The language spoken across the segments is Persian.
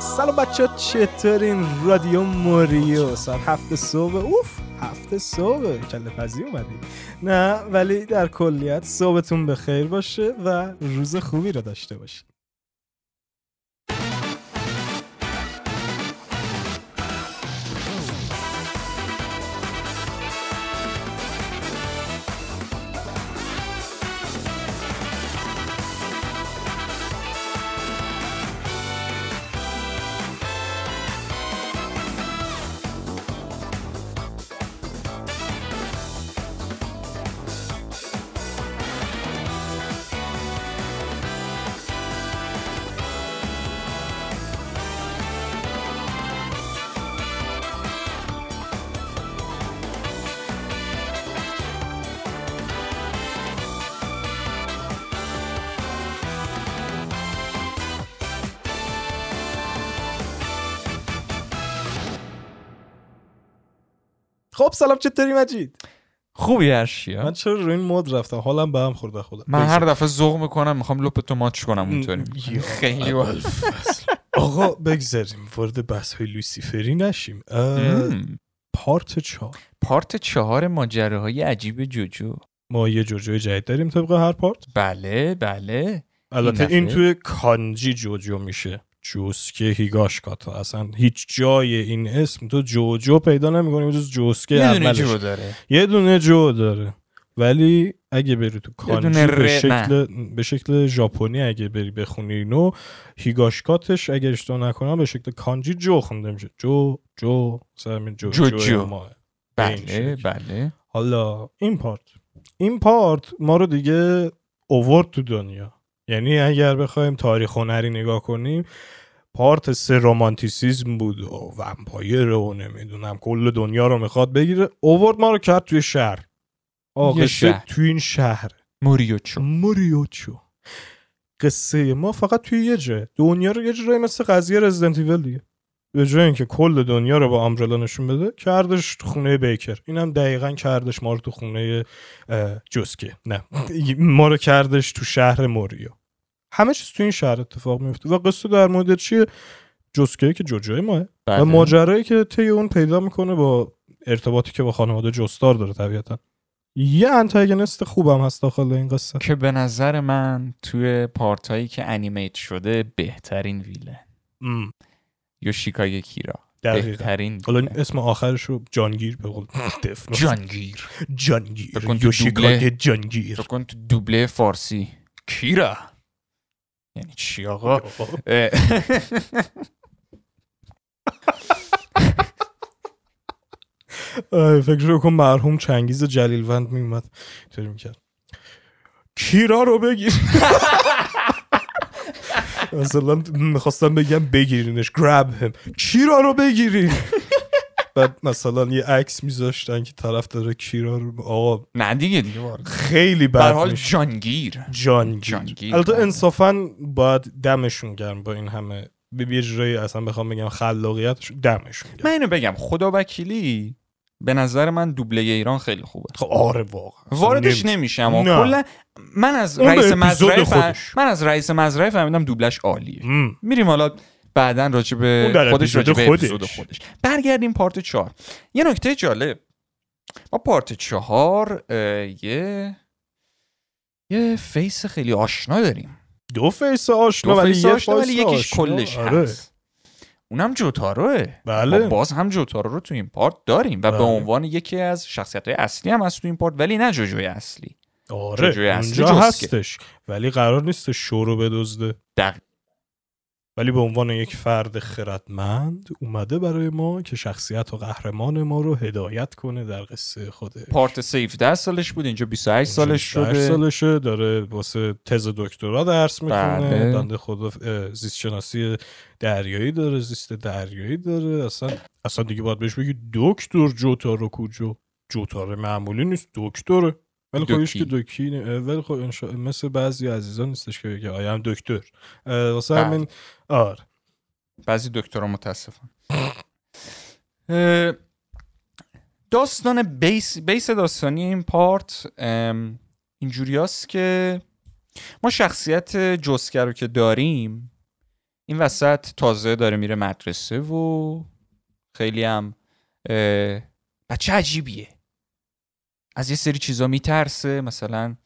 سلام بچه ها چطورین؟ رادیو موریو ساعت هفت صبح. اوف هفت صبح. کله پزی اومدی. نه ولی در کلیت صبحتون بخیر باشه و روز خوبی رو داشته باشید سلام چطوری مجید؟ خوبی هرشی من چرا روی این مود رفتم؟ حالم به هم خورده خودم من هر دفعه ذوق می‌کنم می‌خوام لپ تو ماچ کنم اونطوری. خیلی. آقا. بگذاریم وارد بحث های لوسیفری نشیم. پارت چهار. پارت چهار ماجراهای عجیب جوجو. ما یه جوجوی جدید داریم طبق هر پارت. بله بله. البته دفعه؟ این توی کانجی جوجو میشه. جوسکه هیگاشکاتا اصلا هیچ جای این اسم تو جوجو پیدا نمی‌کنی جز جوسکه یه دونه جو داره. یه دونه جو داره. ولی اگه بری تو کانجی به شکل به شکل ژاپنی اگه بری بخونی اینو هیگاشکاتش اگر اشتباه نکنم به شکل کانجی جو خونده میشه. جو جو مثلا همین جو جو جو جو. این بله. بله. حالا این پارت. این پارت ما رو دیگه اوورد تو دنیا. یعنی اگر بخوایم تاریخ هنری نگاه کنیم پارت سه رومانتیسیزم بود و ومپایر و نمی‌دونم کل دنیا رو می‌خواد بگیره. اوورد ما رو کرد توی شهر. آقا. توی این شهر. موریوچو. موریوچو. قصه ما فقط توی یه جه دنیا رو یه جورایی مثل قضیه رزیدنت ایول دیگه. به جای اینکه کل دنیا رو با آمبرلا نشون بده کردش تو خونه بیکر. اینم دقیقا کردش ما رو تو خونه اه، جوسکه. نه. ما رو کردش تو شهر موریو همه چیز تو این شهر اتفاق میفته و قصه در مورد چیه؟ جوسکه که جوجوی ماه. بله. و ماجرایی که طی اون پیدا می‌کنه با ارتباطی که با خانواده جستار داره طبیعتا. یه انتاگنست خوبم هست داخل این قصه. که به نظر من توی پارت هایی که انیمیت شده بهترین ویله ام، یوشیکای کیرا بهترین حالا. اسم آخرش رو جانگیر به قول جانگیر. جانگیر. تو یوشیکای. جانگیر. کن تو دوبله فارسی. کیرا؟ یعنی چی آقا؟ فکر رو کن مرحوم چنگیز جلیلوند میومد اینطوری می‌کرد. کیرا رو بگیر. مثلا می‌خواستم بگم بگیرینش گراب هم کیرا رو بگیرین بعد مثلا یه عکس میذاشتن که طرف داره کیرا رو آقا نه دیگه دیگه. خیلی بد حال جانگیر. جانگیر. جانگیر. البته انصافا باید دمشون گرم با این همه. به یه جورایی اصلا بخوام بگم خلاقیت دمشون من گرم اینو بگم خدا وکیلی به نظر من دوبله ایران خیلی خوبه خب آره واقعا واردش نمی- نمیشم نه. کلا من از رئیس مزرعه فهم- خودش. من از رئیس مزرعه فهمیدم دوبلش عالیه مم. میریم حالا بعدا راجع به خودش راجع به خودش. خودش برگردیم part چهار یه نکته جالب ما part چهار یه یه face خیلی آشنا داریم دو face آشنا دو ولی face یه آشنا ولی یکیش. کلش آره. هست اونم جوتاروه بله. ما باز هم جوتارو رو تو این پارت داریم و به بله. عنوان یکی از شخصیت های اصلی هم هست تو این پارت ولی نه جوجوی اصلی آره اونجا. هستش ولی قرار نیست شو رو بدزده دقیق ولی به عنوان یک فرد خردمند اومده برای ما که شخصیت و قهرمان ما رو هدایت کنه در قصه خودش پارت 17 سالش بود اینجا 28 سالش 28 شده سالشه داره واسه تز دکترا درس بله. بنده خدا اه، زیست شناسی دریایی داره زیست دریایی داره اصلا اصلا دیگه باید بهش بگی دکتر جوتارو کوجو جوتاره معمولی نیست دکتره ولی خب هیچ که دکی. ولی خب انشا- مثل بعضی عزیزان نیستش که بگه آیم دکتر اه، واسه بله. همین آره. بعضی دکترها متاسفم داستان بیس بیس داستانی این پارت اینجوریاست که ما شخصیت جسکه رو که داریم این وسط تازه داره میره مدرسه و خیلی هم بچه عجیبیه. از یه سری چیزا میترسه مثلا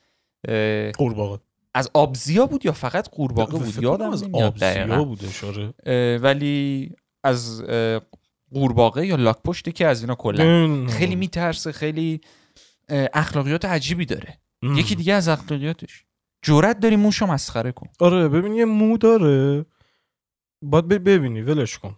قورباغه. از آبزیا بود یا فقط قورباغه بود؟ یادم از. آبزیا بود اشاره اه، ولی از قورباغه یا لاک که از اینا کلا. خیلی میترسه خیلی اخلاقیات عجیبی داره. ام. یکی دیگه از اخلاقیاتش. جرأت داری موشو مسخره کن. آره ببین یه مو داره. باید ببینی ولش کن.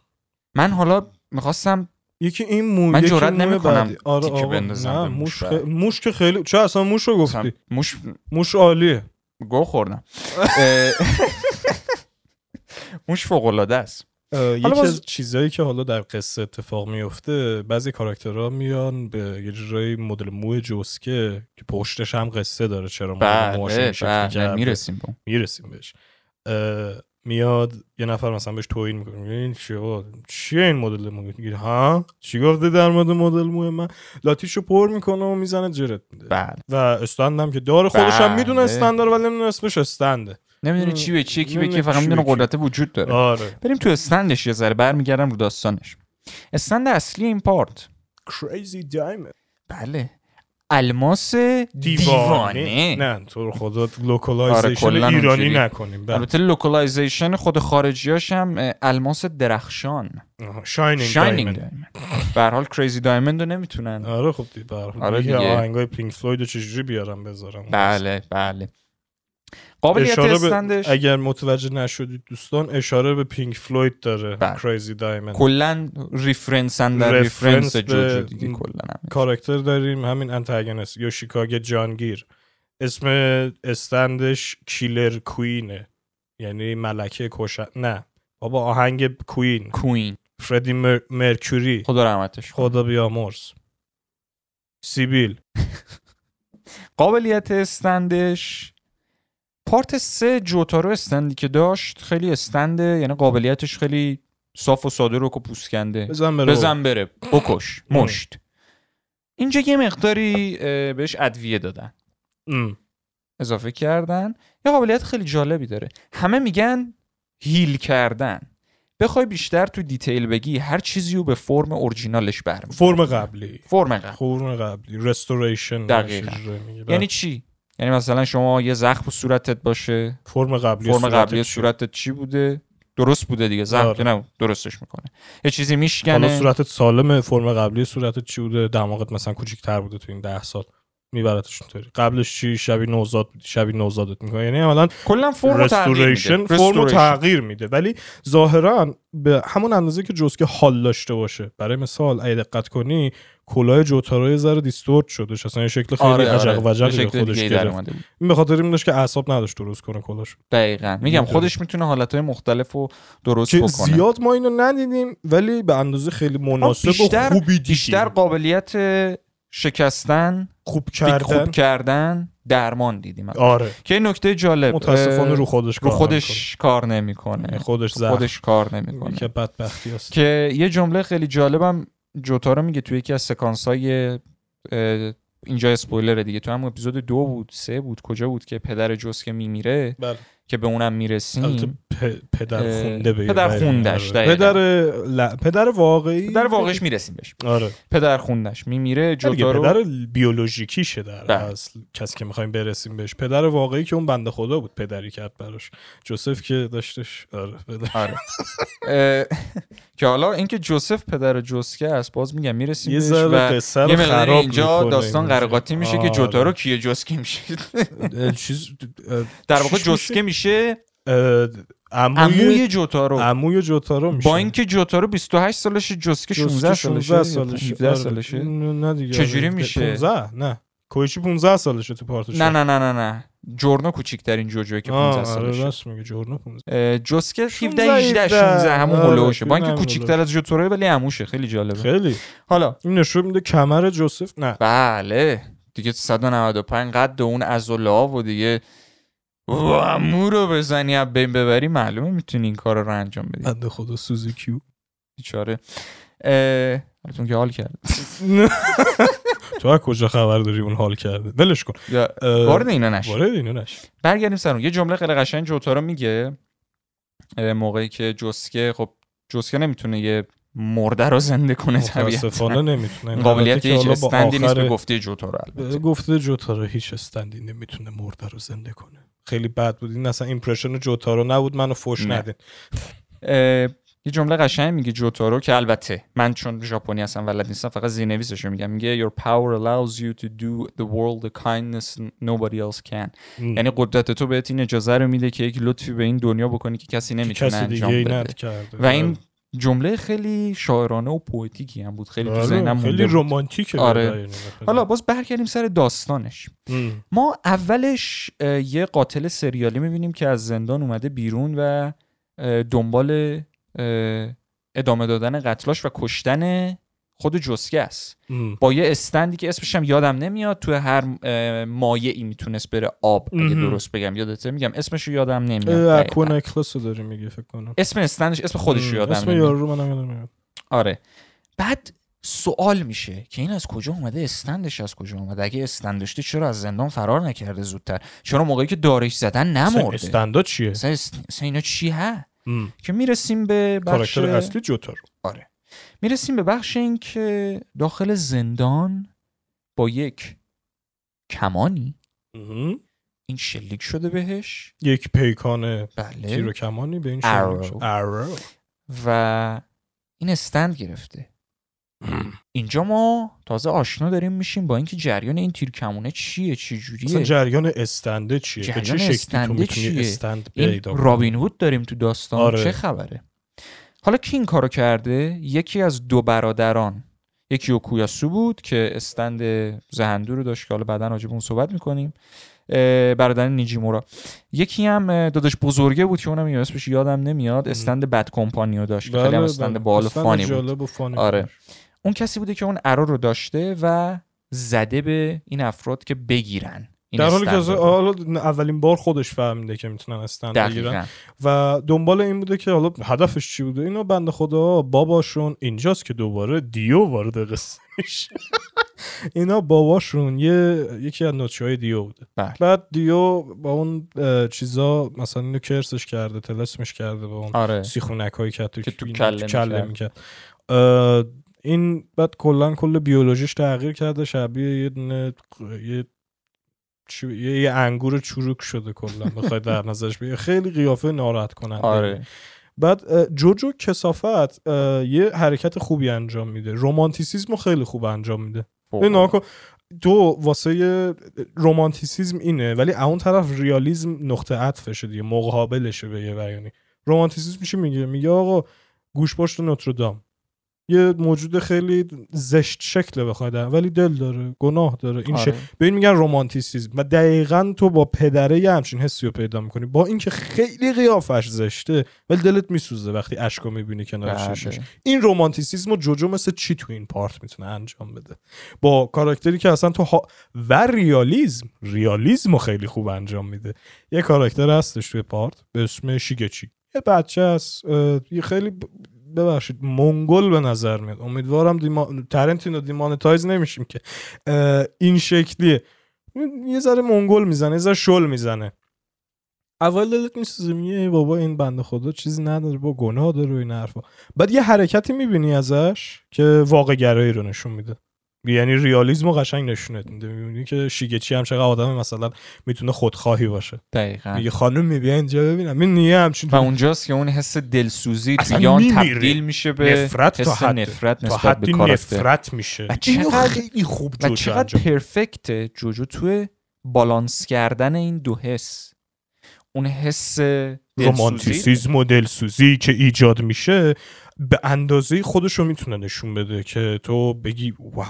من حالا می‌خواستم یکی این مو من جرئت نمی‌کنم. آره آقا. بندازم نه موش, خ... موش که خیلی چه اصلا موش رو گفتی؟ موش موش عالیه. گو خوردم اه، موش فوق العاده است یکی باز- از چیزایی که حالا در قصه اتفاق میفته بعضی کاراکترها میان به یه جورایی مدل مو جسکه که پشتش هم قصه داره چرا این بله بله. می‌رسیم. می‌رسیم بهش میاد یه نفر مثلا بهش توهین می‌کنه میگه این چیه؟ چیه این مدل مو میگه ها؟ چی گفته در مورد مدل مو من؟ لاتیشو پر می‌کنه و می‌زنه جرت. میده بله. و استندم که داره خودش هم بله. می‌دونه استند داره ولی نمی‌دونه اسمش استنده. نمی‌دونی چی به چیه کی به کی نمی‌دونه فقط چی می‌دونه. قدرت وجود داره. آره. بریم تو استندش یه ذره برمیگردم رو داستانش. استند اصلی این پارت. Crazy diamond. بله. الماس دیوانه, نه تو خدا آره، localization کلاً ایرانی. نکنیم بله. البته localization خود خارجیاش هم الماس درخشان. shining shining به هر حال Crazy Diamond رو نمی‌تونن. آره خب دیگه آره آره. آهنگای Pink Floyd رو چجوری بیارم بذارم. بله بله. قابلیت اشاره به stand ش اگر متوجه نشدید دوستان اشاره به Pink Floyd داره. بله. Crazy Diamond کلا reference ن در reference جوجو به- دیگه کلا. کاراکتر داریم همین انتاگونیست یوشیکاگه جانگیر. اسم استندش کیلر کوینه. یعنی ملکه کشن نه. بابا آهنگ کوین. کوین. فردی مر... مرکوری. خدا رحمتش. خدا بیامرز. سیبیل. قابلیت استندش پارت سه جوتارو استندی که داشت خیلی استنده یعنی قابلیتش خیلی صاف و ساده رو که پوسکنده. بزن بره. بزن بره. بکش. مشت. اینجا یه مقداری بهش ادویه دادن. ام. اضافه کردن. یه قابلیت خیلی جالبی داره. همه میگن هیل کردن. بخوای بیشتر تو دیتیل بگی هر چیزی رو به فرم اورجینالش برمی فرم قبلی. فرم قبل فرم قبلی. رستوریشن دقیقاً. یعنی چی؟ یعنی مثلا شما یه زخم صورتت باشه. فرم قبلی فرم قبلی؟ صورتت چی بوده؟ درست بوده دیگه. زخم آره. که نه درستش می‌کنه. یه چیزی حالا میشکنه صورتت سالمه فرم قبلی صورتت چی بوده؟ دماغت مثلا کوچیک‌تر بوده تو این ده سال. میبرتش اونطوری قبلش چی؟ شبیه نوزاد شبیه نوزادت می‌کنه. یعنی عملا کلا فرم رستوریشن میده. فرم. تغییر میده. ولی ظاهرا به همون اندازه که جزکه حال داشته باشه. برای مثال اگه دقت کنی کلاه جوتارو یه ذره دیستورت شدش اصلا یه شکل خیلی آره عجق آره. شکل خودش گرفت. این به خاطر این داشت که اعصاب نداشت درست کنه کلاش دقیقا. میگم. خودش می‌تونه حالتهای مختلف رو درست بکنه. زیاد ما اینو ندیدیم ولی به اندازه خیلی مناسب بیشتر- و خوبی دیدیم. بیشتر قابلیت شکستن خوب کردن خوب کردن. درمان دیدیم. آره. که این نکته جالب متاسفانه رو خودش رو کار خودش کار نمی‌کنه. نمی‌کنه خودش زخم. خودش کار نمی‌کنه. که بدبختی است. که یه جمله خیلی جالبم جوتارو میگه توی یکی از سکانس های اینجا اسپویلره دیگه. تو هم اپیزود دو بود سه بود کجا بود که پدر جوسکه میمیره بله. که به اونم می‌رسیم. پدر خونده به پدر خوندش،. پدر ل... پدر واقعی؟ پدر واقعش می‌رسیم بهش. آره. پدر خوندش میمیره جوتارو پدر بیولوژیکیشه در بله. اصل. کسی که می‌خوایم برسیم بهش. پدر واقعی که اون بنده خدا بود پدری کرد براش. جوزف که داشتش. آره پدر. آره. که حالا اینکه جوزف پدر جوسکه است باز میگم می‌رسیم یه بهش ذره و قصه خراب اینجا داستان. قرقاتی میشه که آره. جوتارو کیه جوسکه میشه. در واقع جوسکه میشه عموی جوتارو عموی جوتارو میشه. با اینکه جوتارو 28 سالشه جوسکه 16 سالشه 16 سالشه. 17 آره. سالشه. نه دیگه چجوری آره. میشه؟ 15 نه. کویچی 15 سالشه تو پارتش نه نه نه نه نه. جورنو کوچیکترین جوجوه که 15 آره سالشه. راست میگه جورنو 15 اه، جوسکه 17 16 18 16 همون هولوشه. با اینکه کوچیکتر از جوتارو ولی عموشه. خیلی جالبه. خیلی. حالا. این نشون میده کمر جوزف نه. بله. دیگه 195 قد اون عضلا و دیگه و رو بزنی از بین ببری معلومه می‌تونی این کار رو انجام بدی. بنده خدا سوزوکیو بیچاره. حالتون که حال کرد. تو از کجا خبر داری اون حال کرده؟ ولش کن. وارد اینا نش وارد اینو نش برگردیم سر اون. یه جمله خیلی قشنگ جوتارو میگه. موقعی که جوسکه خب جوسکه نمی‌تونه یه مرده رو زنده کنه طبیعتا. نمی‌تونه. قابلیت هیچ stand ی نیست به گفت گفته جوتارو البته. گفته جوتارو هیچ stand ی نمی‌تونه مرده رو زنده کنه. خیلی بد بود. این اصلا impression جوتارو نبود منو فوش. ندین. یه جمله قشنگ میگه جوتارو که البته من چون ژاپنی اصلا بلد نیستم فقط زیرنویسش رو میگم. میگه your power allows you to do the world a kindness nobody else can. ام. یعنی قدرت تو بهت این اجازه رو میده که یک لطفی به این دنیا بکنی که کسی نمی‌تونه انجام بده. و این جمله خیلی شاعرانه و پویتیکی هم بود خیلی تو آره، ذهنم خیلی مونده بود. رومانتیکه آره. به بیان اینه. حالا باز برگردیم سر داستانش ام. ما اولش یه قاتل سریالی می‌بینیم که از زندان اومده بیرون و دنبال ادامه دادن قتلاش و کشتن خود جسکه است. ام. با یه استندی که اسمش هم یادم نمیاد توی هر اه، مایعی می‌تونست بره آب اگه. درست بگم. یادته میگم؟ اسمش رو یادم نمیاد. اکوا نکلس رو داری میگی فکر کنم. اسم استندش اسم خودش رو. یادم اسم یارو رو منم یادم نمیاد. آره. بعد سوال میشه که این از کجا اومده؟ استندش از کجا اومده؟ اگه استند داشته چرا از زندان فرار نکرده زودتر؟ چرا موقعی که دارش زدن نمرده؟ استندا چیه؟ است- اصلا اینا چی ها ام. که می‌رسیم به بخش کاراکتر اصلی جوتارو آره. می‌رسیم به بخش این که داخل زندان با یک کمانی. این شلیک شده بهش. یک پیکان بله. تیر و کمانی به این ارو و این استند گرفته. اینجا ما تازه آشنا داریم میشیم با اینکه جریان این تیر کمونه چیه چی اصلا جوریه جریان استنده چیه؟ به چه جریان شکلی تو استنده می‌تونی چیه؟ استند این رابین هود داریم تو داستان آره. چه خبره؟ حالا کی این کارو کرده؟ یکی از دو برادران. یکی اوکویاسو بود که استند زهندو رو داشت که حالا بعدا راجع به اون صحبت می‌کنیم. برادر نیجیمورا. یکی هم داداش بزرگه بود که اونم اسمش یادم نمیاد استند بد کمپانیو داشت خیلی هم استند بال و استند فانی بود. بله، فانی آره. اون کسی بوده که اون ارو رو داشته و زده به این افراد که بگیرن. در حالی که. حالا اولین بار خودش فهمیده که می‌تونن استند بگیرن. و دنبال این بوده که حالا هدفش چی بوده؟ اینو بنده خدا باباشون اینجاست که دوباره دیو وارد قصه میشه. اینا باباشون یه یکی از نوچه های دیو بوده. بله. بعد دیو با اون چیزا مثلا اینو کرسش کرده تلسمش کرده با اون آره. سیخونک هایی که تو, که تو کله کله می‌کرد. این بعد کلا کل بیولوژیش تغییر کرده شبیه یه یه چی یه, انگور چروک شده کلا بخوای در نظرش بگیری خیلی قیافه ناراحت کننده. آره. بعد جوجو کسافت یه حرکت خوبی انجام میده. رومانتیسیزم رو خیلی خوب انجام میده. این تو واسه رومانتیسیزم اینه ولی اون طرف ریالیزم نقطه عطفشه دیگه مقابلشه به یه بیانی. رومانتیسیزم میشه میگه؟ میگه آقا گوش پشت نوتردام. یه موجود خیلی زشت شکله بخوای در ولی دل داره گناه داره این آره. این میگن رومانتیسیزم و دقیقا تو با پدره یه همچین حسی رو پیدا می‌کنی. با اینکه خیلی قیافش زشته ولی دلت میسوزه وقتی اشکو می‌بینی کنار بله. این رومانتیسیزم و جوجو مثل چی تو این پارت می‌تونه انجام بده؟ با کاراکتری که اصلا تو ها... و ریالیزم ریالیزم رو خیلی خوب انجام میده. یه کاراکتر هستش توی پارت به اسم شیگچی. یه بچه هست یه خیلی ببخشید منگل به نظر میاد. امیدوارم دیما... ترنتینو دیمانتایز نمیشیم که این شکلیه. یه ذره منگل می‌زنه یه ذره شل می‌زنه. اول دلت میسوزه میگه بابا این بنده خدا چیزی نداره با گناه داره این حرفا. بعد یه حرکتی می‌بینی ازش که واقع گرایی رو نشون میده. یعنی ریالیزم رو قشنگ نشونت میده می‌بینی که شیگچی هم چقدر آدم مثلا می‌تونه خودخواهی باشه. دقیقا. میگه خانم میبیا اینجا ببینم. این نیه همچین و اونجاست که اون حس دلسوزی میمیره. تبدیل میشه به نفرت تا حس حد. نفرت تا نسبت به حدی کاراکتر. نفرت میشه. و چقدر- خیلی خوب و جوجو چقدر انجام پرفکت جوجو توی بالانس کردن این دو حس. اون حس رومانتیسیزم و دلسوزی که ایجاد میشه به اندازه خودش رو می‌تونه نشون بده که تو بگی واو.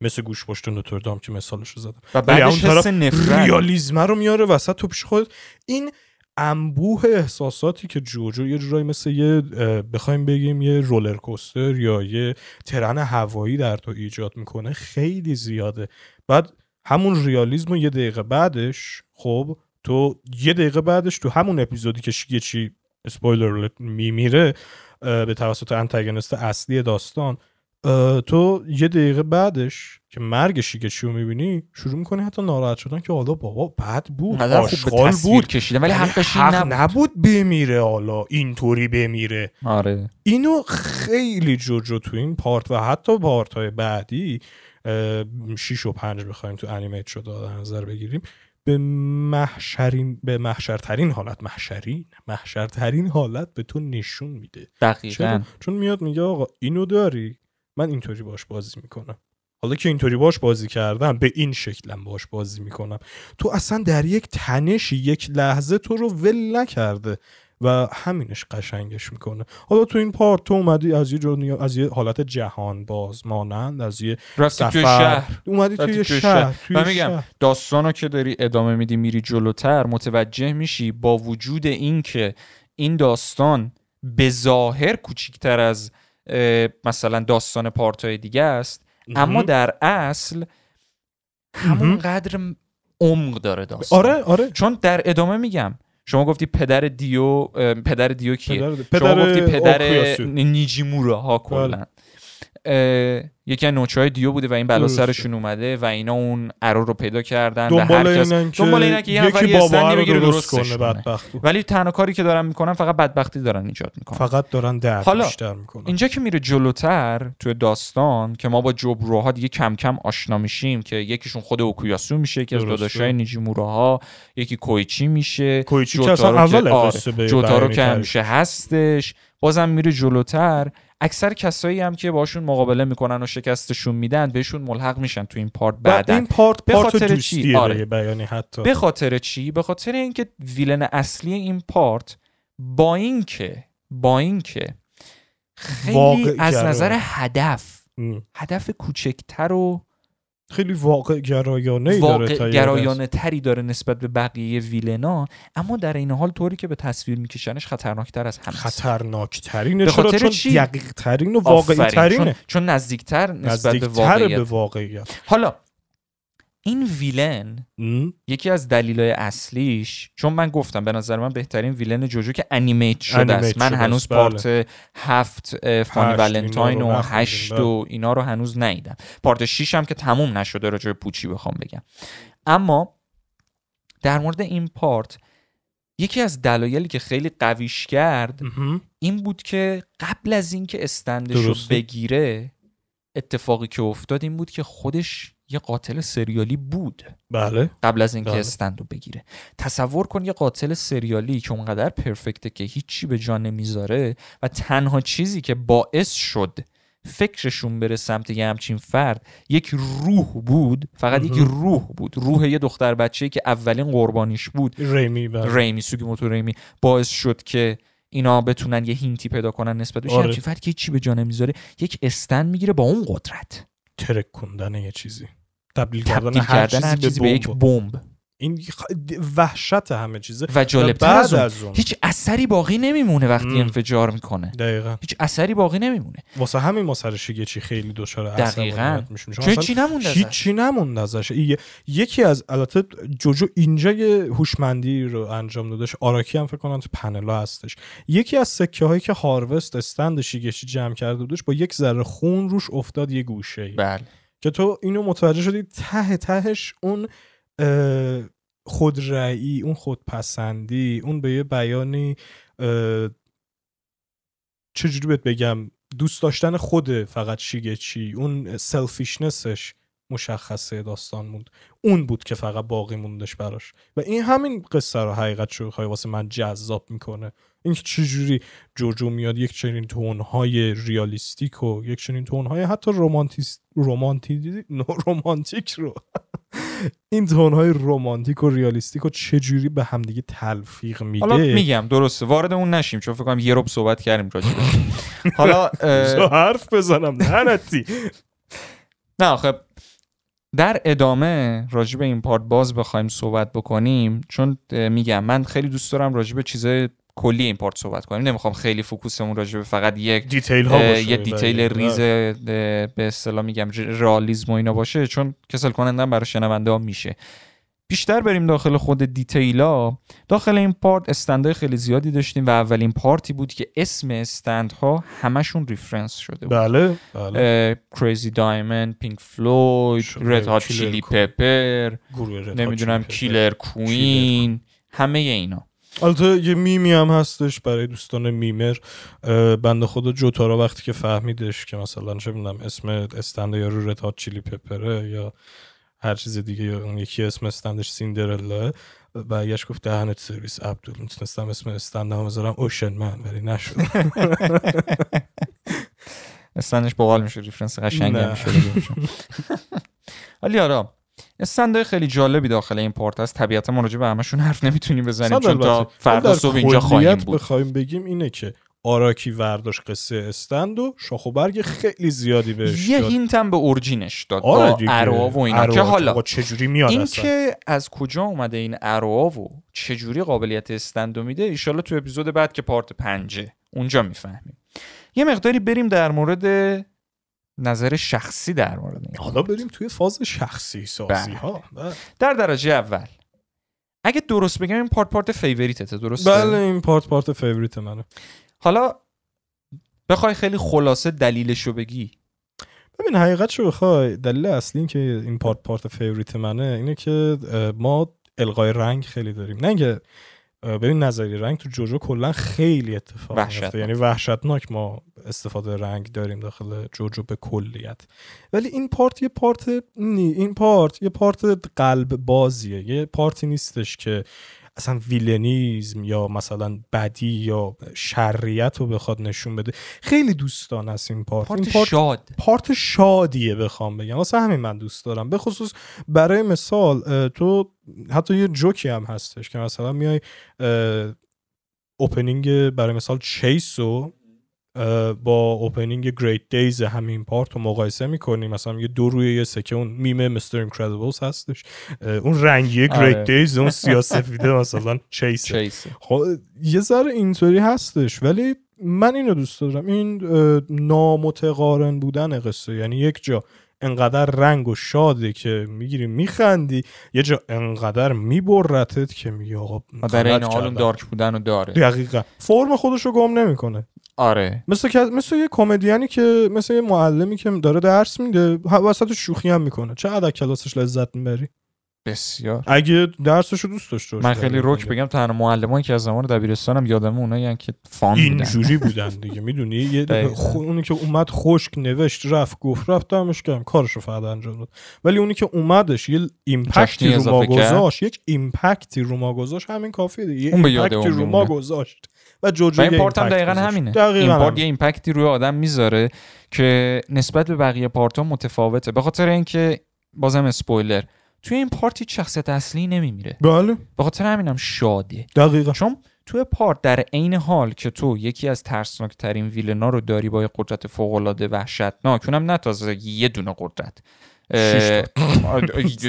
مثل گوش پشت نوتردام که مثالش رو زدم. و بعدش حس نفرت. ریالیزم رو میاره وسط تو پیش خود این انبوه احساساتی که جوجو یه جورایی مثل یه بخوایم بگیم یه رولر کوستر یا یه ترن هوایی در تو ایجاد می‌کنه خیلی زیاده. بعد همون ریالیزم رو یه دقیقه بعدش خب تو یه دقیقه بعدش تو همون اپیزودی که شیگچی اسپویلر میمیره به توسط انتگنست اصلی داستان تو یه دقیقه بعدش که مرگ شیگچی رو می‌بینی شروع می‌کنی حتی ناراحت شدن که حالا بابا بد بود آشغال بود. کشیدن ولی حقش این حق نبود. نبود بمیره حالا اینطوری بمیره. آره. اینو خیلی جوجو تو این پارت و حتی پارت های بعدی اه، شیش و پنج بخوایم تو انیمیت شده در نظر بگیریم به محشرین به محشرترین حالت محشرین محشرترین حالت به تو نشون میده. چرا؟ دقیقا چون میاد میگه آقا اینو داری؟ من اینطوری باش بازی می‌کنم. حالا که اینطوری باش بازی کردم به این شکلم باش بازی می‌کنم. تو اصلا در یک تنشی یک لحظه تو رو ول نکرده و همینش قشنگش می‌کنه. حالا تو این پارت تو اومدی از یه دنیا از یه حالت جهان باز مانند از یه توی سفر. شهر. اومدی توی توی شهر. توی و میگم شهر. داستانو که داری ادامه میدی میری جلوتر متوجه میشی با وجود اینکه این داستان به ظاهر کوچیکتر از مثلا داستان پارتای دیگه است. اما. در اصل همون قدر عمق داره داستان. آره آره. چون در ادامه میگم شما گفتی پدر دیو پدر دیو کیه؟ پدر, شما گفتی پدر. نیجیمورا ها کلا. اه، یکی از نوچه های دیو بوده و این بلا درسته. سرشون اومده و اینا اون ارو رو پیدا کردن و دنبال هر کس که دنبال اینن که یکی بابا رو درست درستش کنه. بدبختو ولی تنها کاری که دارن می‌کنن فقط بدبختی دارن ایجاد می‌کنن فقط دارن درد حالا، بیشتر می‌کنن اینجا که میره جلوتر توی داستان که ما با جبروها دیگه کم کم آشنا میشیم که یکیشون خود اوکویاسو میشه یکی از. داداشای نیجیموراها یکی کویچی میشه کویچی که که- اول آره، جوتارو که. همیشه هستش بازم میره جلوتر اکثر کسایی هم که باشون مقابله می‌کنن و شکستشون میدن بهشون ملحق میشن تو این پارت و بعدن این پارت به خاطر چی؟ آره. آره. بیانی حتی به خاطر چی به خاطر اینکه ویلن اصلی این پارت با اینکه با اینکه خیلی از گرا. نظر هدف ام. هدف کوچکتر و خیلی واقع گرایانه واقع گرایانه تری داره نسبت به بقیه ویلنا اما در این حال طوری که به تصویر میکشنش خطرناکتر از همه. خطرناک ترینه به چرا چون؟ دقیق ترین و واقعی. ترینه چون, چون نزدیکتر نسبت به واقعیت به واقعیت حالا این villain ام. یکی از دلایل اصلیش چون من گفتم به نظر من بهترین villain جوجو که animate شده animate است من هنوز بله. part هفت فانی ولنتاین و هشت بله. و اینا رو هنوز ندیدم part 6 هم که تموم نشده راجع به پوچی بخوام بگم اما در مورد این پارت یکی از دلایلی که خیلی قویش کرد. این بود که قبل از اینکه استندش رو. بگیره اتفاقی که افتاد این بود که خودش یه قاتل سریالی بود بله قبل از اینکه بله. استند رو بگیره تصور کن یه قاتل سریالی که اونقدر پرفکته که هیچی به جا نمی‌ذاره و تنها چیزی که باعث شد فکرشون بره سمت یه همچین فرد یک روح بود فقط یک. روح بود روح یه دختر بچه که اولین قربانیش بود ریمی بله. ریمی سوگیموتو ریمی باعث شد که اینا بتونن یه هینتی پیدا کنن نسبت بهش آره. که هیچی به جا نمی‌ذاره یک استند می‌گیره با اون قدرت ترک کندن یه چیزی. تبدیل تبدیل کردن هر چیزی به یک بمب. این وحشت همه چیزه. و بعد از اون از اون. هیچ اثری باقی نمیمونه وقتی مم. انفجار می‌کنه. دقیقا. هیچ اثری باقی نمیمونه. واسه همین ما سر شیگچی خیلی دچار دقیقاً. میشیم. چون هیچی نمونده. هیچی نمونده ازش یکی از البته جوجو اینجا یه هوشمندی رو انجام دادش آراکی هم فکر کنم تو پنلا هستش. یکی از سکه هایی که هاروست استند شیگچی جمع کرده بودش با یک ذره خون روش افتاد یه گوشه بله. که تو اینو متوجه شدی ته تهش اون خودرأیی اون خودپسندی اون به یه بیانی چجوری بهت بگم؟ دوست داشتن خود فقط شیگچی اون سلفیشنسش مشخصه داستان موند. اون بود که فقط باقی موندش براش. و این همین قصه رو حقیقت شو خواهی واسه من جذاب می‌کنه. اینکه چجوری جوجو میاد یک چنین تونهای ریالیستیک و یک چنین تونهای حتی رومانتیس رومانتی رومانتیک رو. این تونهای رومانتیک و ریالیستیک رو چجوری به همدیگه تلفیق میده؟ حالا میگم درسته وارد اون نشیم. چون فکر کنم یه رب صحبت کردیم راجع. حالا حرف بزنم لعنتی. نه آخه در ادامه راجع به این part باز بخوایم صحبت بکنیم چون میگم من خیلی دوست دارم راجع به چیزای کلی این part صحبت کنیم نمی‌خوام خیلی focus مون راجع به فقط یک detail ها باشه یه detail. ریز به اصطلاح میگم رئالیسم و اینا باشه چون کسل کنندم برای شنونده ها میشه بیشتر بریم داخل خود detail ا. داخل این part stand های خیلی زیادی داشتیم و اولین part ی بود که اسم stand ها همشون reference شده بود. بله بله. Crazy Diamond Pink Floyd. Red Hot Chili Pepper نمی‌دونم Killer Queen همه اینا. البته یه میمی هم هستش برای دوستان memer. بنده خدا جوتارو وقتی که فهمیدش که مثلا چه اسم stand یارو Red Hot Chili Pepper ه یا هر چیز دیگه اون یکی اسم stand ش سیندرلا برگشت گفت دهنت سرویس عبدال می‌تونستم اسم stand م بذارم Ocean Man ولی نشد stand ش باقال میشه reference قشنگی هم نه. شده بهشون. ولی آره استندهای خیلی جالبی داخل این پورت هست طبیعتا ما راجع به همشون حرف نمی‌تونیم بزنیم چون تا. فردا صبح اینجا خواهیم بود بخوایم بگیم اینه که آراکی ورداشت قصه استند و شاخ و برگ خیلی زیادی بهش یه داد. هینت هم به اورجینش داد آره با. اروا و اینا که حالا چجوری میاد این اصلا که از کجا اومده این اروا و چجوری قابلیت استندو میده ایشالا تو اپیزود بعد که پارت پنجه اونجا می‌فهمیم یه مقداری بریم در مورد نظر شخصی در مورد این حالا. بریم توی فاز شخصی سازی بله. ها بله. در درجه اول اگه درست بگم این پارت part favorite ته درسته بله این part part favorite منه حالا بخوای خیلی خلاصه دلیلشو بگی. ببین حقیقت شو بخوای دلیل اصلی این که این پارت پارت فیوریت منه اینه که ما القای رنگ خیلی داریم. نه اینکه ببین نظری رنگ تو جوجو کلا خیلی اتفاق. میفته یعنی وحشتناک ما استفاده رنگ داریم داخل جوجو به کلیت. ولی این part یه part نی این part یه part قلب بازیه. یه part ی نیستش که اصلا villainism یا مثلا بدی یا شرارت رو بخواد نشون بده. خیلی دوستانه‌ست این part. part این part شاد. part شادیه بخوام بگم. واسه همین من دوست دارم. به خصوص برای مثال تو حتی یه جوکی هم هستش که مثلا میای opening برای مثال Chase رو با opening Great Days همین part رو مقایسه می‌کنی مثلا یه دو روی یه سکه اون میم Mr. Incredibles هستش. اون رنگی آره. Great Days اون سیاه‌سفیده مثلا Chase خب یه ذره اینطوری هستش ولی من اینو دوست دارم. این نامتقارن بودن قصه. یعنی یک جا انقدر رنگ و شاده که می‌گیری میخندی یه جا انقدر میبرتت که میگی آقا و در این حال اون. dark بودن رو داره. دقیقا. فرم خودش رو گم نمی‌کنه. آره. مثل که مثل یه کمدیانی که مثل یه معلمی که داره درس میده وسط شوخی هم می‌کنه. چه از کلاسش لذت می‌بری؟ بسیار. اگه درسش رو دوست داشته باشی من خیلی. رک بگم تنها معلمایی که از زمان دبیرستانم یادمه اونایی که fun بودن. اینجوری بودن دیگه می‌دونی؟ یه دقیقاً. خ- اونی که اومد خشک نوشت رفت گفت رفت دمش کردم کارشو فقط انجام داد. ولی اونی که اومدش یه impact ی رو ما. گذاشت یک impact ی رو ما گذاشت. همین کافیه دیگه. impact ی رو ما. گذاشت. و جوجو و این هم دقیقا. همینه. دقیقاً این پارت. یه ایمپکتی روی آدم می‌ذاره که نسبت به بقیه پارت ها متفاوته. به خاطر اینکه بازم اسپویلر توی این پارت هیچ شخصیت اصلی نمیمیره. بله. به خاطر همینم شاده. دقیقا. چون توی پارت در عین حال که تو یکی از ترسناک ترین ویلنا رو داری با یه قدرت فوق العاده وحشتناک اونم نه تازه یه دونه قدرت.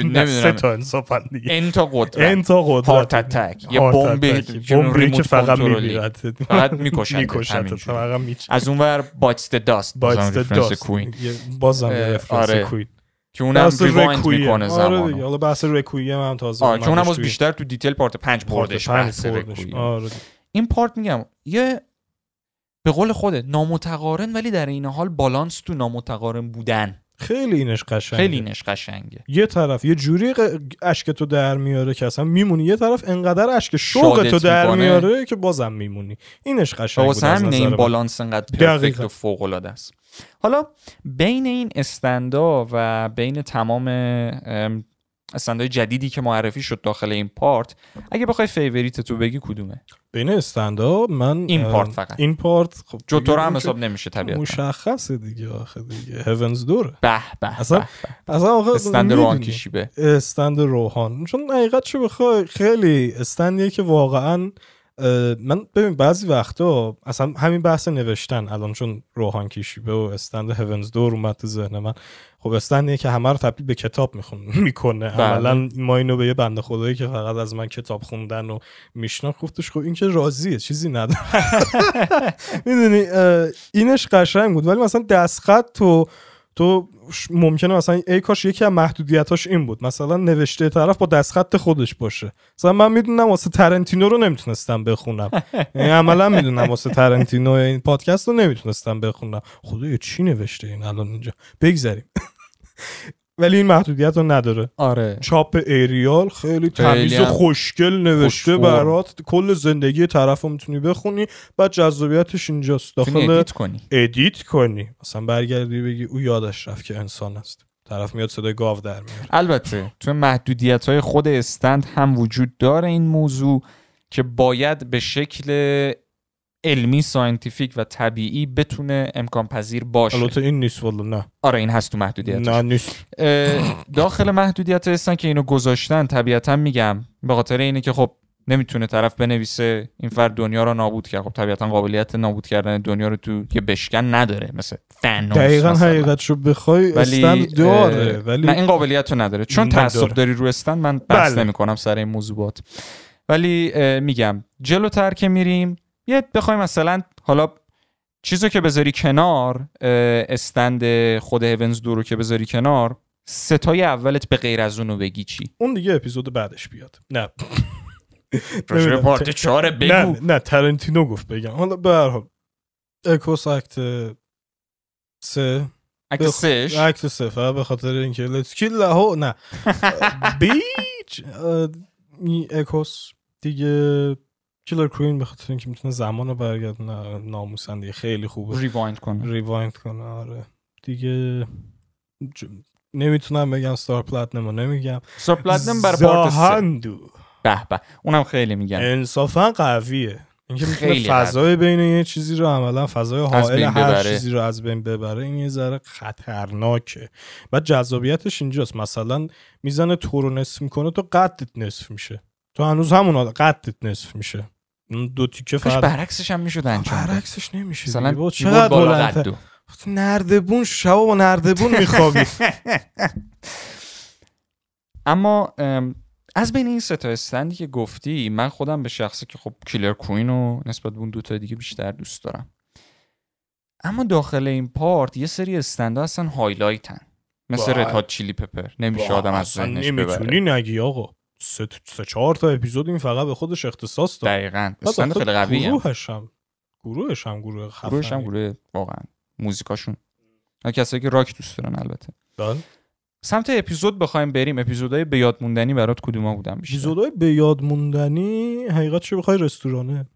نمی‌دونم تا انصافا دیگه انتا قدرت انتا قدرت هارت اتک یه بمب. بمبی که فقط میمیرد فقط می‌کشندت میکشت همینجوری. فقط میچ از اونور بایتس داست بایتس کوین بازم رفرنس آره. کوین که اونم ریوایند. می‌کنه آره زمانو. حالا بحث رکویم هم تازه آه که اونم باز بیشتر تو دیتیل پارت پنج بردش بحث. آره دیگه. این پارت میگم یه به قول خودت نامتقارن ولی در این حال بالانس تو نامتقارن بودن خیلی اینش قشنگه خیلی اینش قشنگه یه طرف یه جوری اشک تو در میاره که اصلا میمونی یه طرف انقدر اشک شوق تو در می‌کنه. میاره که بازم میمونی اینش و قشنگ بود واسه نظر این. بالانس انقدر. perfect و فوق العاده است حالا بین این stand ا و بین تمام ام، stand های جدیدی که معرفی شد داخل این part اگه بخوای favorite تو بگی کدومه بین stand ا من این part فقط. این part خب جوتارو هم حساب نمیشه طبیعتا مشخصه دیگه آخه دیگه Heaven's Door ه به به اصلا به به. اصلا آخه استند. روان کشیبه استند روحان چون حقیقت چه بخوای خیلی استندیه که واقعا من ببین بعضی وقتا اصلا همین بحث نوشتن الان چون روحان کشیبه و استند هیونز دور اومد تو ذهن من. خب استندیه که همه رو تبدیل به کتاب میخون می‌کنه. بله. عملا ما اینو به یه بنده خدایی که فقط از من کتاب خوندن و میشناخت گفتش خب این که راضیه چیزی نداره. می‌دونی اینش قشنگ بود. ولی مثلا دستخط تو تو ممکنه مثلا ای کاش یکی از محدودیتاش این بود. مثلا نوشته طرف با دستخط خودش باشه. مثلا من می‌دونم واسه ترنتینو رو نمی‌تونستم بخونم. یعنی عملا می‌دونم واسه ترنتینو این پادکست رو نمی‌تونستم بخونم. خدایا چی نوشته این الان اینجا؟ بگذریم. ولی این محدودیت رو نداره. آره. چاپ ایریال خیلی تمیز و خوشگل نوشته خوش‌فرم. برات. کل زندگی طرف رو می‌تونی بخونی بعد جذابیتش اینجاست. داخل edit کنی. edit کنی. مثلا برگردی بگی او یادش رفت که انسان است. طرف میاد صدای گاو در میاره. البته تو محدودیت های خود stand هم وجود داره این موضوع که باید به شکل علمی scientific و طبیعی بتونه امکان پذیر باشه. البته این نیست والا نه. آره این هست تو محدودیت نه نیست. داخل محدودیت هستن که اینو گذاشتن طبیعتا میگم. به خاطر اینه که خب نمی‌تونه طرف بنویسه این فرد دنیا رو نابود کرد. خب طبیعتا قابلیت نابود کردن دنیا رو تو یه بشکن نداره مثل فنوس دقیقا. حقیقت رو بخوای ولی استند داره ولی نه این قابلیت رو نداره. چون. تعصب داری رو استند من بحث بله. نمی کنم سر این موضوعات. ولی میگم جلوتر که میریم یه بخوای مثلا حالا چیزو که بذاری کنار استند خود هیونز دو رو که بذاری کنار ستای اولت به غیر از اونو بگی چی؟ اون دیگه اپیزود بعدش بیاد. نه. نمی‌دونم. پارت چهار بگو. نه نه ترنتینو گفت بگم. حالا به هر حال. اکوس اکت سه. اکت بخ- سش اکت سه فقط به خاطر اینکه لیتس کیل لهو نه. بیچ اکوس دیگه کیلر کوین به خاطر اینکه می‌تونه زمان رو برگردونه ناموسن دیگه خیلی خوبه. ریوایند کنه. ریوایند کنه آره. دیگه ج... نمی‌تونم بگم ستار پلاتنم رو نمیگم. سر پلاتنم سه. زاهندو. به به. اونم خیلی میگن. انصافا قویه. اینکه می‌تونه خیلی فضای بین یه چیزی رو عملا فضای حائل هر. چیزی رو از بین ببره این یه ذره خطرناکه. بعد جذابیتش اینجاست. مثلا می‌زنه تو رو نصف می‌کنه تو قدت نصف میشه. تو هنوز همون قدت نصف میشه. اون دو تیکه کاش فقط برعکسش هم می‌شد انجام. برعکسش نمیشه مثلا چقدر بالا بلندتر قدو نردبون شبا با نردبون میخوابی. اما ام، از بین این سه تا stand ی که گفتی من خودم به شخصه که خب Killer Queen رو نسبت به اون دوتا دیگه بیشتر دوست دارم. اما داخل این part یه سری stand ا هستن highlight ن مثل. Red Hot Chili Pepper نمیشه آدم از ذهنش نمی‌تونی ببره. نگی آقا. سه, سه چهار تا اپیزود این فقط به خودش اختصاص داره دقیقا. stand خیلی قوی هم گروهش هم گروهش هم گروه خفنی گروهش هم گروه واقعا. موزیکاشون. کسایی که راک دوست دارن البته. بله. سمت اپیزود بخوایم بریم. اپیزودهای به یاد موندنی برات کدوما بودن بیشتر؟ اپیزودهای به یاد موندنی حقیقت چه بخوای رستورانه.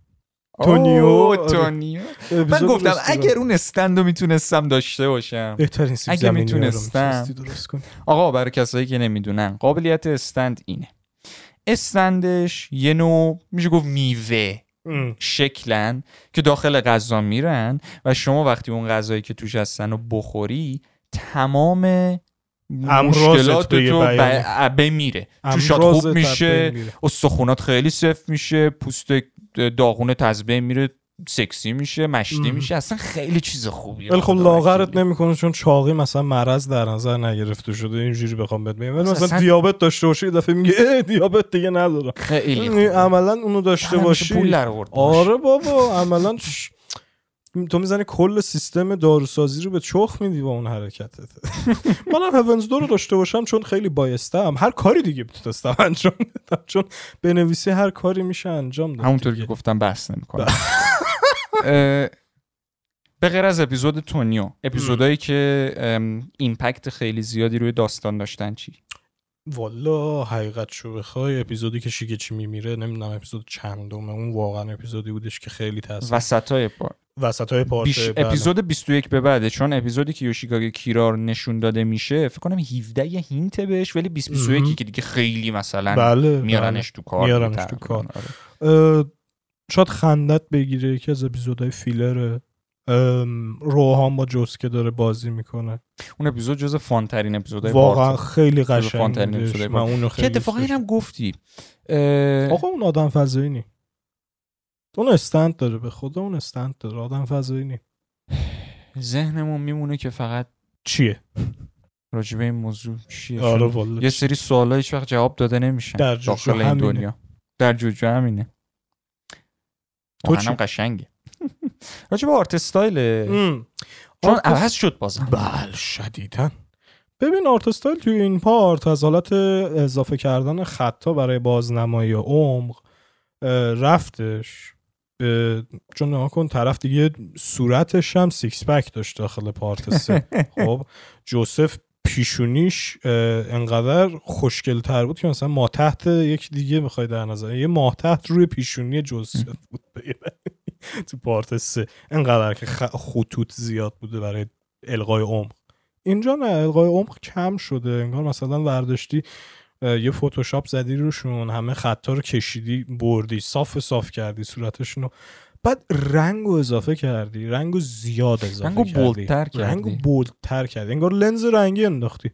تونیو،. تونیو. من گفتم. اگر اون استندو می‌تونستم داشته باشم. بهترین اگه می‌تونستم. آقا برای کسایی که نمی‌دونن قابلیت استند اینه. استندش یه نوع میشه گفت میوه. شکلن که داخل غذا میرن و شما وقتی اون غذایی که توش هستن رو بخوری تمام مشکلات تو بمیره امراضت خوب میشه. استخونات خیلی صفر میشه پوست داغون از بین میره سکسی میشه مشتی ام. میشه اصلا خیلی چیز خوبیه ولی خب لاغرت. نمی‌کنه چون چاقی مثلا مرض در نظر نگرفته شده اینجوری بخوام بهت بگم ولی اصلا- مثلا دیابت داشته باشی یه دفعه میگه دیابت دیگه ندارم خیلی یعنی خوبه. عملا اونو داشته باشی پول. آره بابا عملا ش- تو می‌زنی کل سیستم داروسازی رو به چخ میدی با اون حرکتت منم هونز دو رو داشته باشم چون خیلی بایستم هر کاری دیگه می‌تونستم انجام بدم چون بنویسی هر کاری میشه انجام داد همونطور که. گفتم بحث نمی‌کنم به غیر از اپیزود تونیو اپیزودهایی که ایمپکت خیلی زیادی روی داستان داشتن چی والا حقیقت شو بخوای اپیزودی که شیگچی میمیره نمی‌دونم اپیزود چندمه اون واقعا اپیزودی بودش که خیلی تاثیر وسطای پار وسط های پارت بیش... بله. اپیزود 21 به بعده چون اپیزودی که یوشیکاگه کیرار نشون داده میشه فکر کنم 17 یه هینت بهش ولی 20 21 مهم. که دیگه خیلی مثلا بله میارنش تو کار میارنش تو. کار. شاید خندت بگیره یکی از اپیزودهای فیلره ام، روحان با جوسکه داره بازی می‌کنه. اون اپیزود جز فان ترین اپیزودهای واقعا خیلی قشنگ من اونو که خیلی اتفاقا اینم گفتی اه،. آقا اون آدم فضایی نی. اون stand داره به خدا اون stand داره. آدم فضایی نی. ذهنمون میمونه که فقط چیه؟ راجبه این موضوع چیه؟ آره یه سری سوالای هیچ وقت جواب داده نمیشن در داخل این. دنیا. در جوجو همینه. تو چی؟ قشنگه. راجب art style. چون عوض شد بازم. بله شدیدن ببین art style توی این part از حالت اضافه کردن خط‌ها برای بازنمایی عمق رفتش به- چون نگاه کن طرف دیگه صورتش هم six pack داشت داخل part سه. خب جوزف پیشونیش انقدر خوشگل تر بود که مثلا ماه تحت یک دیگه می‌خوای در نظر یه ماه تحت روی پیشونی جوزف بود. تو part سه. انقدر که خطوط زیاد بوده برای القای عمق. اینجا نه القای عمق کم شده. انگار مثلا ورداشتی یه فتوشاپ زدی روشون همه خطا رو کشیدی بردی صاف صاف کردی صورتشون رو. بعد رنگ رو اضافه کردی رنگ رو زیاد اضافه رنگو کردی bold تر کردی. رنگ bold تر کردی انگار لنز رنگی انداختی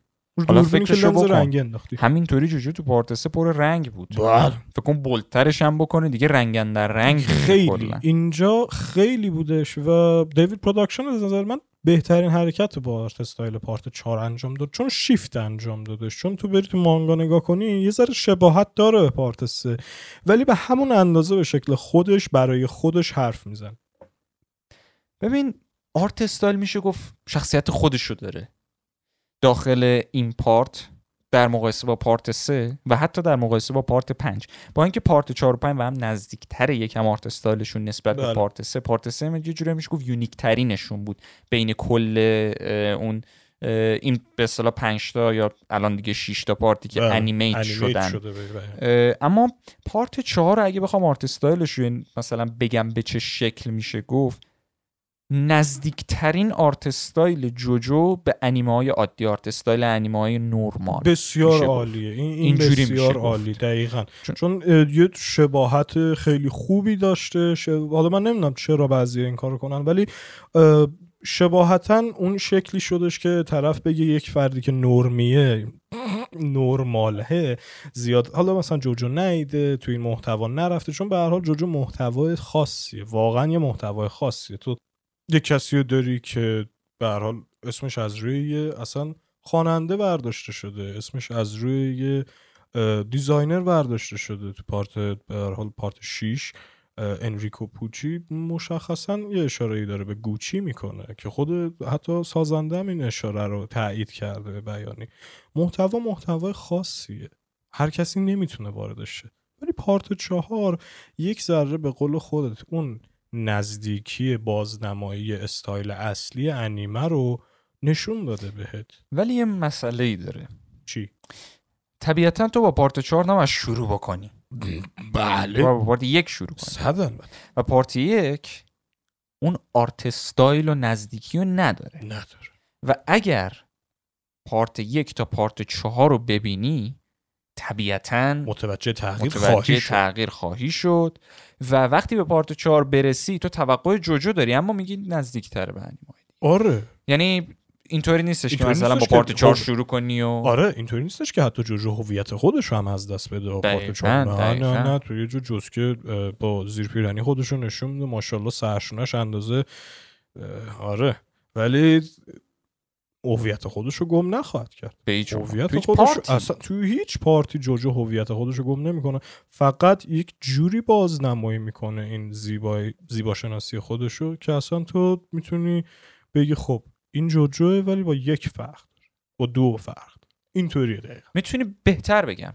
حالا فکرشو لنز. رنگی انداختی همینطوری جوجو تو part پر رنگ بود بله. فکر کن bold ترش هم بکنه دیگه رنگن در رنگ خیلی. اینجا خیلی بودش و David Production از نظر من بهترین حرکت با art style part 4 انجام داد. چون شیفت انجام دادش. چون تو بری تو مانگا نگاه کنی یه ذره شباهت داره به part 3 ولی به همون اندازه به شکل خودش برای خودش حرف میزنه. ببین art style میشه گفت شخصیت خودشو داره. داخل این part در مقایسه با part 3 و حتی در مقایسه با part 5 با اینکه part 4 و 5 و هم نزدیکتر یکم art style شون نسبت بله. به part 3 part 3 یه جوری میشه گفت unique ترینشون بود بین کل اون این به اصطلاح 5 تا یا الان دیگه 6 تا part ی که بله، animate animate شدن. شده اه، اما part چهار رو اگه بخوام art style ش مثلا بگم به چه شکل میشه گفت نزدیکترین art style جوجو به انیمه های عادی art style انیمه های نورمال بسیار. عالیه این, این بسیار. عالی دقیقا چون- چون, یه شباهت خیلی خوبی داشته حالا من نمی‌دونم چرا بعضی این کارو کنن ولی اه، شباهتا اون شکلی شدش که طرف بگه یک فردی که normie ه نرماله زیاد حالا مثلا جوجو نیده تو این محتوا نرفته چون به هر حال جوجو محتوای خاصیه واقعا یه محتوای خاصیه تو یه کسی رو داری که به حال اسمش از روی یه اصلا خواننده برداشته شده اسمش از روی یه designer برداشته شده تو part به حال part 6 اه، انریکو پوچی. مشخصا یه اشاره داره به گوچی می‌کنه که خود حتی سازنده این اشاره رو تایید کرده به بیانی. محتوا محتوای خاصیه. هر کسی نمی‌تونه واردش شه. ولی پارت چهار یک ذره به قول خودت اون نزدیکی بازنمایی استایل اصلی انیمه رو نشون داده بهت. ولی یه مسئله ای داره. چی؟ طبیعتا تو با پارت 4 نباید شروع بکنی. بله. با پارت یک شروع کنی. و پارت یک اون آرت استایل و نزدیکی رو نداره. نداره. و اگر پارت یک تا پارت چهار رو ببینی طبیعتا متوجه تغییر متوجه خواهی شد. تغییر خواهی شد. و وقتی به پارت چهار برسی تو توقع جوجو داری اما میگی نزدیکتر به انیمه آره. یعنی اینطوری نیستش که اینطوری مثلا با که پارت چهار خب- شروع کنی و آره اینطوری نیستش که حتی جوجو هویت خودش رو هم از دست بده. با پارت دقیقاً، چهار. نه دقیقاً. نه نه تو یه جو جز که با زیر پیرنی خودش رو نشون میده. ماشاءالله سرشونش اندازه آره. ولی هویت خودش رو گم نخواهد کرد به هیچ. هویت خودش پارتی. اصلا تو هیچ پارتی جوجو هویت خودش رو گم نمی‌کنه فقط یک جوری بازنمایی می‌کنه این زیبای زیبا شناسی خودش رو که اصلا تو می‌تونی بگی خب این جوجوه ولی با یک فرق. با دو فرق. اینطوریه دقیقا می‌تونی بهتر بگم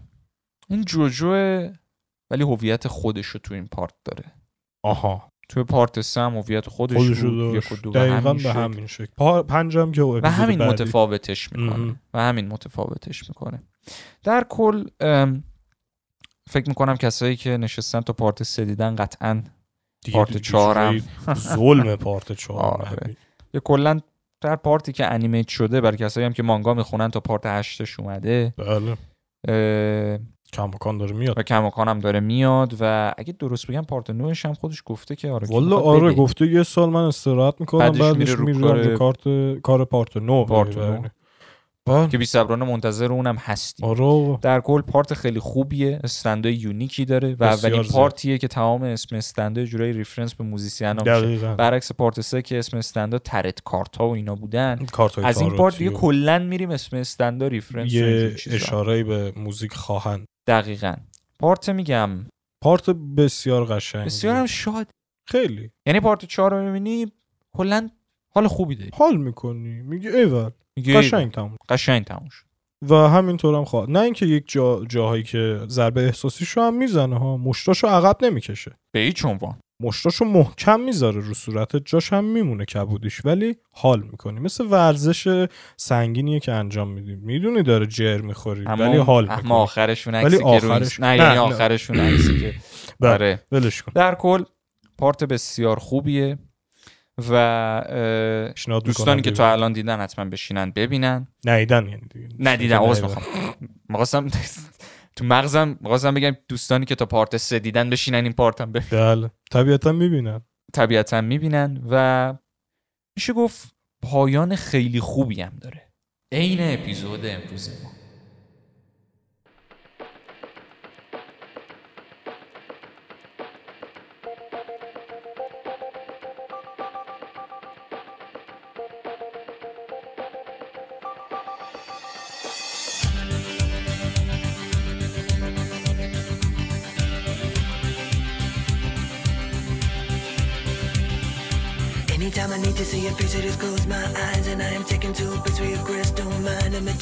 این جوجو ولی هویت خودش رو تو این پارت داره آها تو پارت سه هم هویت خودش, خودش بود رو یک و دو دقیقا همین به. همین شکل پا- پنجم که و همین بعدی. متفاوتش می‌کنه. و همین متفاوتش می‌کنه در کل فکر می‌کنم کسایی که نشستن تو پارت سه دیدن قطعا پارت چهارم. ظلم پارت چهارم آره. یا کلا در پارتی که انیمیت شده برای کسایی هم که مانگا می‌خونن تا پارت هشتش اومده بله کماکان داره میاد و کماکان هم داره میاد و اگه درست بگم part نوش هم خودش گفته که آره والا آره. گفته یه سال من استراحت می‌کنم بعدش بعدش, میره رو میرم کار- رو کارت کار part نو part. نو. بله. که بی صبرانه منتظر اونم هستی. آره. در کل part خیلی خوبیه. stand ای unique ی داره و اولین. part یه که تمام اسم stand ای جورای reference به musician ها میشه. برعکس part سه که اسم stand ا tarot card ها و اینا بودن. از این part دیگه کلا میریم اسم stand ا reference یه. اشاره به موزیک خواهند. دقیقا. پارت میگم. پارت بسیار قشنگ بسیار هم شاد. خیلی. یعنی پارت 4 رو می‌بینی کلا حال خوبی داری. حال می‌کنی. میگی ایول. میگه قشنگ تموم قشنگ تموم شد. و همینطور هم خواهد نه اینکه یک جا جاهایی که ضربه احساسیشو هم می‌زنه ها مشتاشو عقب نمی‌کشه. به هیچ عنوان. مشتاشو محکم می‌ذاره رو صورتت جاش هم میمونه کبودیش ولی حال می‌کنی. مثل ورزش سنگینیه که انجام میدی. می‌دونی داره جر می‌خوری ولی حال اما می‌کنی آخرشون ولی آخرش- نه نه، یعنی نه. آخرشون عکسی که بله. آره. ولش کن. در کل پارت بسیار خوبیه. و دوستانی که تا الان دیدن حتما بشینن ببینن. ندیدن یعنی ندیدن عوض. می‌خوام. می‌خواستم تو مغزم می‌خواستم بگم دوستانی که تا پارت سه دیدن بشینن این پارت هم ببینن. بله. طبیعتا می‌بینن. طبیعتا می‌بینن و میشه گفت پایان خیلی خوبی هم داره. عین اپیزود امروز ما.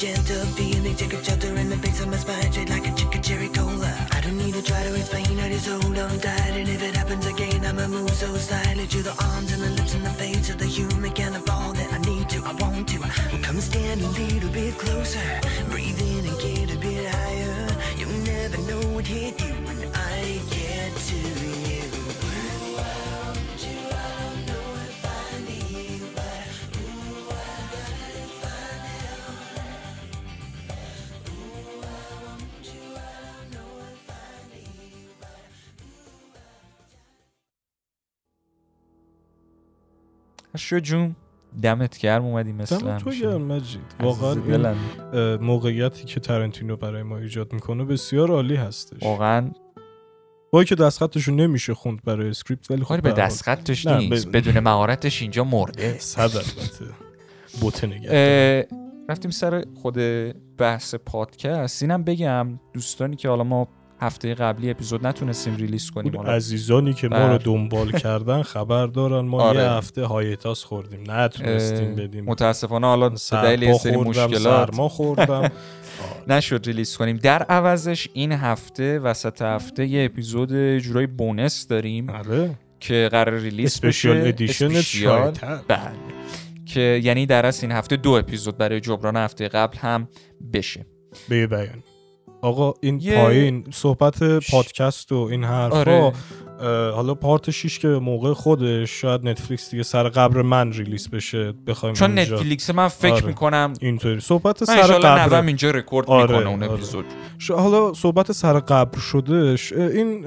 gentle of. شو جون؟ دمت گرم اومدی مثل دم تو. گرم مجید. واقعا این موقعیتی که تارانتینو برای ما ایجاد می‌کنه بسیار عالی هستش. واقعا. با که دستخطشون نمیشه خوند برای script ولی خب به دستخطش نیست. ب- بدون مهارتش اینجا مرده. صد البته. اه، رفتیم سر خود بحث پادکست. اینم بگم دوستانی که حالا ما هفته قبلی اپیزود نتونستیم release کنیم اون عزیزانی که ما. رو دنبال کردن خبر دارن. ما آره. یه هفته hiatus خوردیم. نتونستیم بدیم. متاسفانه حالا به دلیل یه سری مشکلات. سرما خوردم. نشد release کنیم. در عوضش این هفته وسط هفته یه اپیزود جورای bonus داریم آره. که قرار release بشه. edition special. بله که یعنی در اصل این هفته دو اپیزود برای جبران هفته قبل هم بشه. به بیان آقا این یه- پایین صحبت پادکست و این حرفا آره. حالا part 6 که موقع خودش شاید نتفلیکس دیگه سر قبر من release بشه بخوایم چون نتفلیکس من فکر آره. می‌کنم اینطوری صحبت من سر قبر نوم اینجا رکورد آره، می‌کنه اون آره. اپیزود حالا صحبت سر قبر شدهش این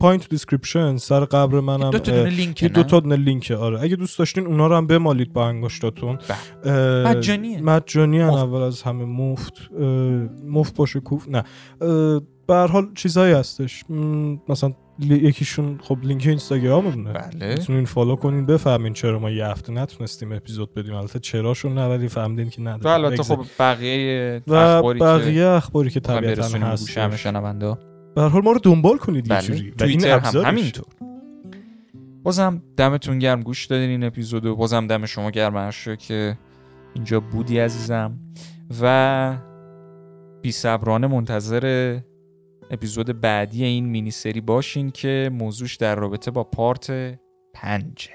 پایین تو description سر قبر منم دو تا دونه لینک نه؟ دو تا دونه لینکه آره. اگه دوست داشتین اونا رو هم بمالید با انگشتاتون. مجانیه. مجانی. اول از همه مفت مفت باشه کوف نه. به هر حال چیزایی هستش. مثلا یکیشون خب لینک اینستاگراممونه بله. می‌تونین فالو کنین بفهمین چرا ما یه هفته نتونستیم اپیزود بدیم. البته چراشون نه ولی فهمیدین که و نداریم البته خب بقیه اخباری که بقیه اخباری که طبیعتا هست به هر حال ما رو دنبال کنید یه بله جوری. و این هم. همینطور. بازم دمتون گرم گوش دادین این اپیزودو بازم دم شما گرم که اینجا بودی عزیزم. و بی صبرانه منتظر اپیزود بعدی این مینی سری باشین که موضوعش در رابطه با پارت پنجه.